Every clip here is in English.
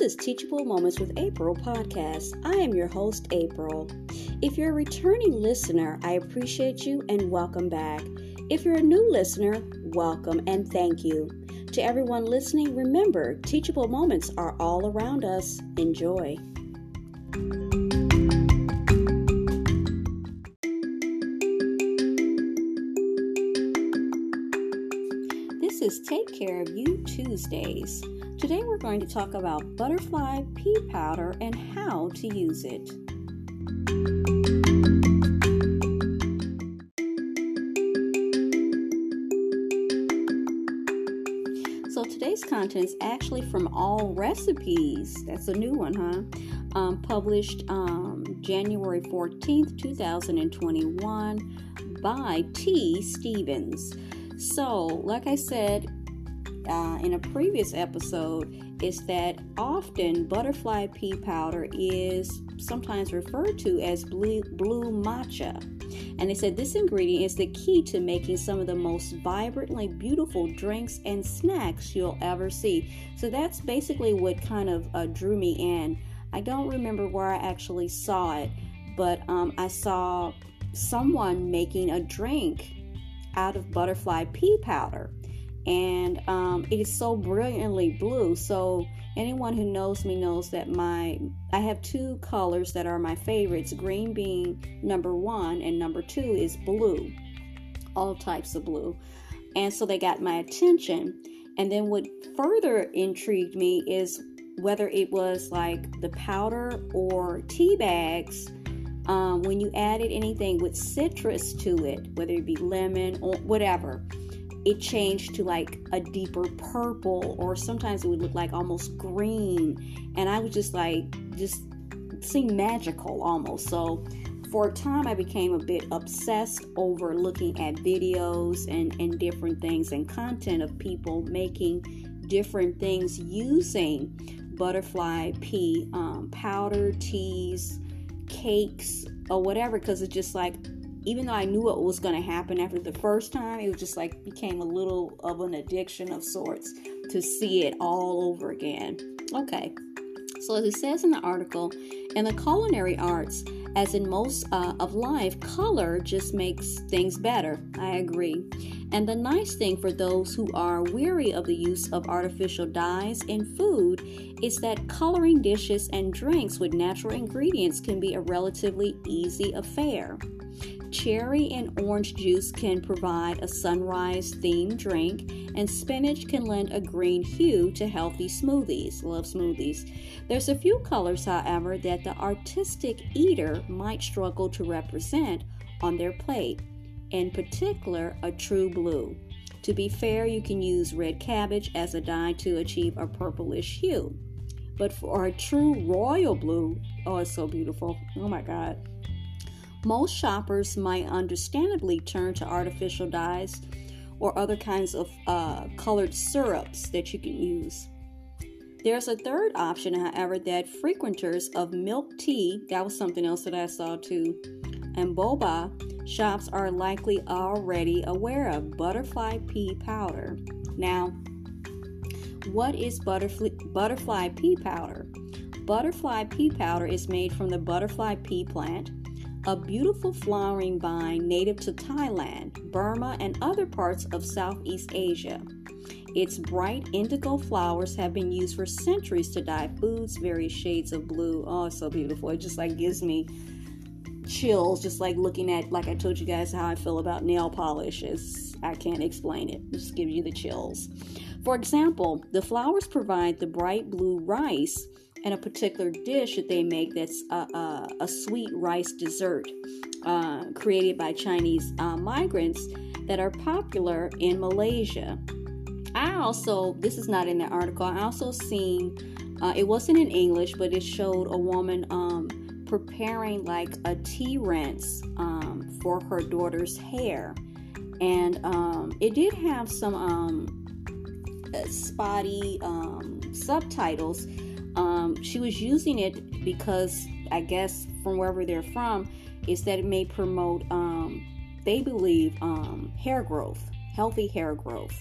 This is Teachable Moments with April podcast. I am your host, April. If you're a returning listener, I appreciate you and welcome back. If you're a new listener, welcome and thank you. To everyone listening, remember, teachable moments are all around us. Enjoy. This is Take Care of You Tuesdays. Today we're going to talk about butterfly pea powder and how to use it. So today's content is actually from Allrecipes. That's a new one, huh? Um, published um, January 14th, 2021 by T. Stevens. So, like I said uh, in a previous episode, is that often butterfly pea powder is sometimes referred to as blue, blue matcha. And they said this ingredient is the key to making some of the most vibrantly beautiful drinks and snacks you'll ever see. So that's basically what kind of uh, drew me in. I don't remember where I actually saw it, but um, I saw someone making a drink out of butterfly pea powder. And um, it is so brilliantly blue. So anyone who knows me knows that my I have two colors that are my favorites, green being number 1 and number 2 is blue. All types of blue. And so they got my attention. And then what further intrigued me is whether it was like the powder or tea bags um, when you added anything with citrus to it, whether it be lemon or whatever, it changed to like a deeper purple, or sometimes it would look like almost green. And I was just like, just seemed magical almost. So for a time, I became a bit obsessed over looking at videos and, and different things and content of people making different things using butterfly pea um, powder, teas, cakes, or whatever, because it's just like even though I knew what was going to happen after the first time, it was just like became a little of an addiction of sorts to see it all over again. Okay, so as it says in the article, in the culinary arts, as in most uh, of life, color just makes things better. I agree. And the nice thing for those who are weary of the use of artificial dyes in food is that coloring dishes and drinks with natural ingredients can be a relatively easy affair. Cherry and orange juice can provide a sunrise themed drink, and spinach can lend a green hue to healthy smoothies. Love smoothies. There's a few colors, however, that the artistic eater might struggle to represent on their plate, in particular, a true blue. To be fair, you can use red cabbage as a dye to achieve a purplish hue. But for a true royal blue, oh, it's so beautiful. Oh my God. Most shoppers might understandably turn to artificial dyes or other kinds of uh, colored syrups that you can use. There's a third option, however, that frequenters of milk tea, that was something else that I saw too, and boba shops are likely already aware of butterfly pea powder. Now, what is butterfly, butterfly pea powder? Butterfly pea powder is made from the butterfly pea plant a beautiful flowering vine native to Thailand, Burma, and other parts of Southeast Asia. Its bright indigo flowers have been used for centuries to dye foods, various shades of blue. Oh, so beautiful. It just like gives me chills, just like looking at, like I told you guys, how I feel about nail polish. It's, I can't explain it. it just gives you the chills. For example, the flowers provide the bright blue rice and a particular dish that they make that's a, a, a sweet rice dessert uh, created by Chinese uh, migrants that are popular in Malaysia. I also, this is not in the article, I also seen, uh, it wasn't in English, but it showed a woman um, preparing like a tea rinse um, for her daughter's hair. And um, it did have some um, uh, spotty um, subtitles um, she was using it because I guess from wherever they're from, is that it may promote, um, they believe, um, hair growth, healthy hair growth.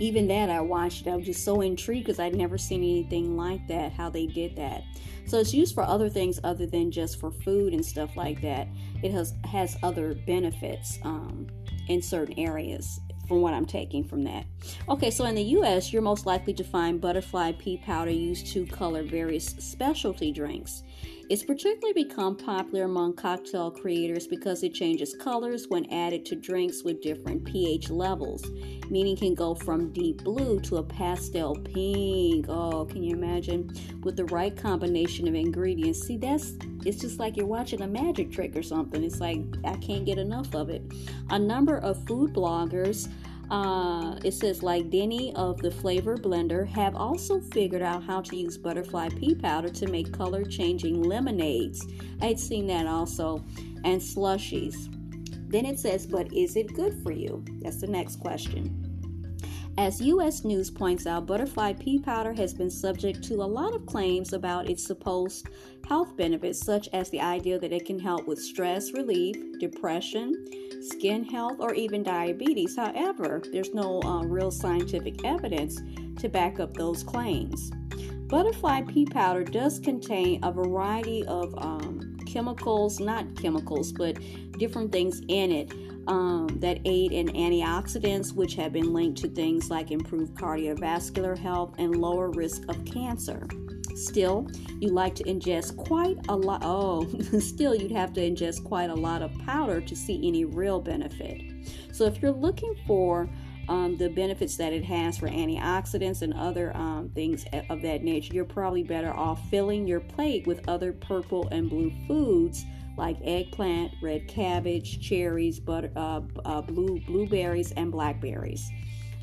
even that I watched. I was just so intrigued because I'd never seen anything like that. How they did that. So it's used for other things other than just for food and stuff like that. It has has other benefits um, in certain areas from what I'm taking from that. Okay, so in the US, you're most likely to find butterfly pea powder used to color various specialty drinks. It's particularly become popular among cocktail creators because it changes colors when added to drinks with different pH levels, meaning can go from deep blue to a pastel pink. Oh, can you imagine? With the right combination of ingredients. See, that's it's just like you're watching a magic trick or something. It's like I can't get enough of it. A number of food bloggers uh, it says like Denny of the Flavor Blender have also figured out how to use butterfly pea powder to make color changing lemonades. I had seen that also, and slushies. Then it says, but is it good for you? That's the next question. As U.S. News points out, butterfly pea powder has been subject to a lot of claims about its supposed health benefits, such as the idea that it can help with stress relief, depression, skin health, or even diabetes. However, there's no uh, real scientific evidence to back up those claims. Butterfly pea powder does contain a variety of um, chemicals, not chemicals, but different things in it um, that aid in antioxidants, which have been linked to things like improved cardiovascular health and lower risk of cancer. Still, you like to ingest quite a lot. Oh, still, you'd have to ingest quite a lot of powder to see any real benefit. So, if you're looking for um, the benefits that it has for antioxidants and other um, things of that nature, you're probably better off filling your plate with other purple and blue foods like eggplant, red cabbage, cherries, butter, uh, uh, blue blueberries, and blackberries.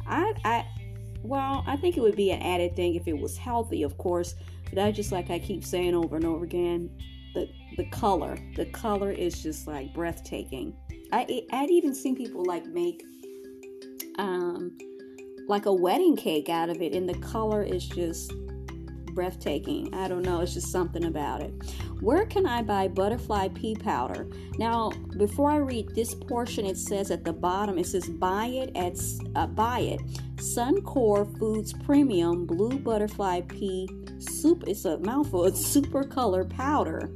I, I, well, I think it would be an added thing if it was healthy, of course. But I just like I keep saying over and over again, the the color, the color is just like breathtaking. I I'd even seen people like make um like a wedding cake out of it, and the color is just breathtaking. I don't know, it's just something about it. Where can I buy butterfly pea powder? Now, before I read this portion, it says at the bottom, it says buy it at uh, buy it. Suncore Foods Premium Blue Butterfly Pea Soup. It's a mouthful. It's super color powder.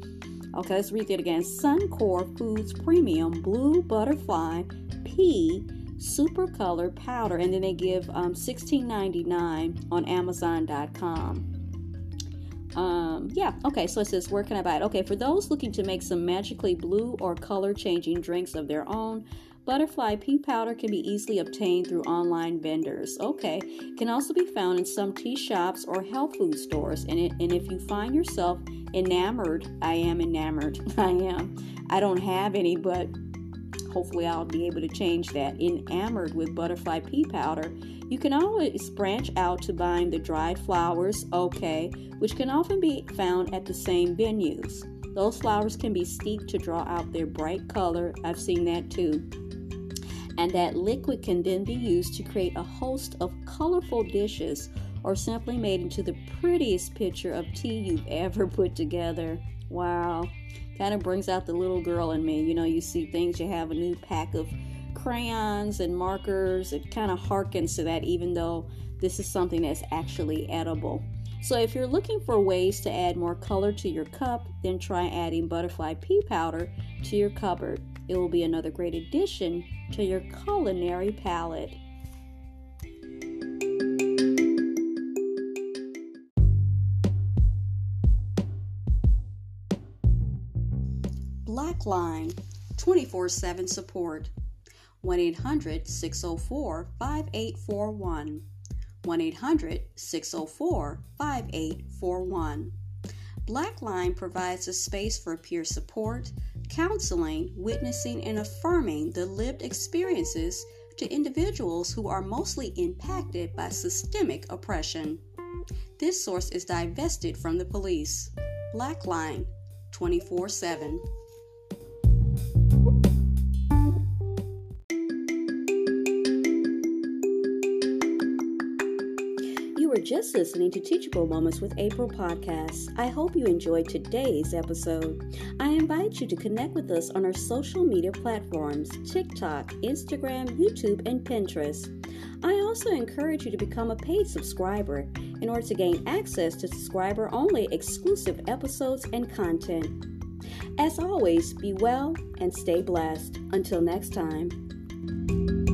Okay, let's read it again. Suncore Foods Premium Blue Butterfly Pea Super Color Powder, and then they give um, $16.99 on Amazon.com. Um, yeah, okay, so it says, Where can I buy it? Okay, for those looking to make some magically blue or color changing drinks of their own, butterfly pea powder can be easily obtained through online vendors. Okay, can also be found in some tea shops or health food stores. And, it, and if you find yourself enamored, I am enamored, I am. I don't have any, but hopefully I'll be able to change that. Enamored with butterfly pea powder you can always branch out to buying the dried flowers, okay, which can often be found at the same venues. Those flowers can be steeped to draw out their bright color. I've seen that too. And that liquid can then be used to create a host of colorful dishes or simply made into the prettiest picture of tea you've ever put together. Wow. Kind of brings out the little girl in me. You know, you see things, you have a new pack of crayons and markers. It kind of harkens to that, even though this is something that's actually edible. So, if you're looking for ways to add more color to your cup, then try adding butterfly pea powder to your cupboard. It will be another great addition to your culinary palette. Blackline 24 7 support. 1 800 604 5841. 1 800 604 5841. Blackline provides a space for peer support, counseling, witnessing, and affirming the lived experiences to individuals who are mostly impacted by systemic oppression. This source is divested from the police. Blackline 24 7. Just listening to Teachable Moments with April podcast. I hope you enjoyed today's episode. I invite you to connect with us on our social media platforms TikTok, Instagram, YouTube, and Pinterest. I also encourage you to become a paid subscriber in order to gain access to subscriber only exclusive episodes and content. As always, be well and stay blessed. Until next time.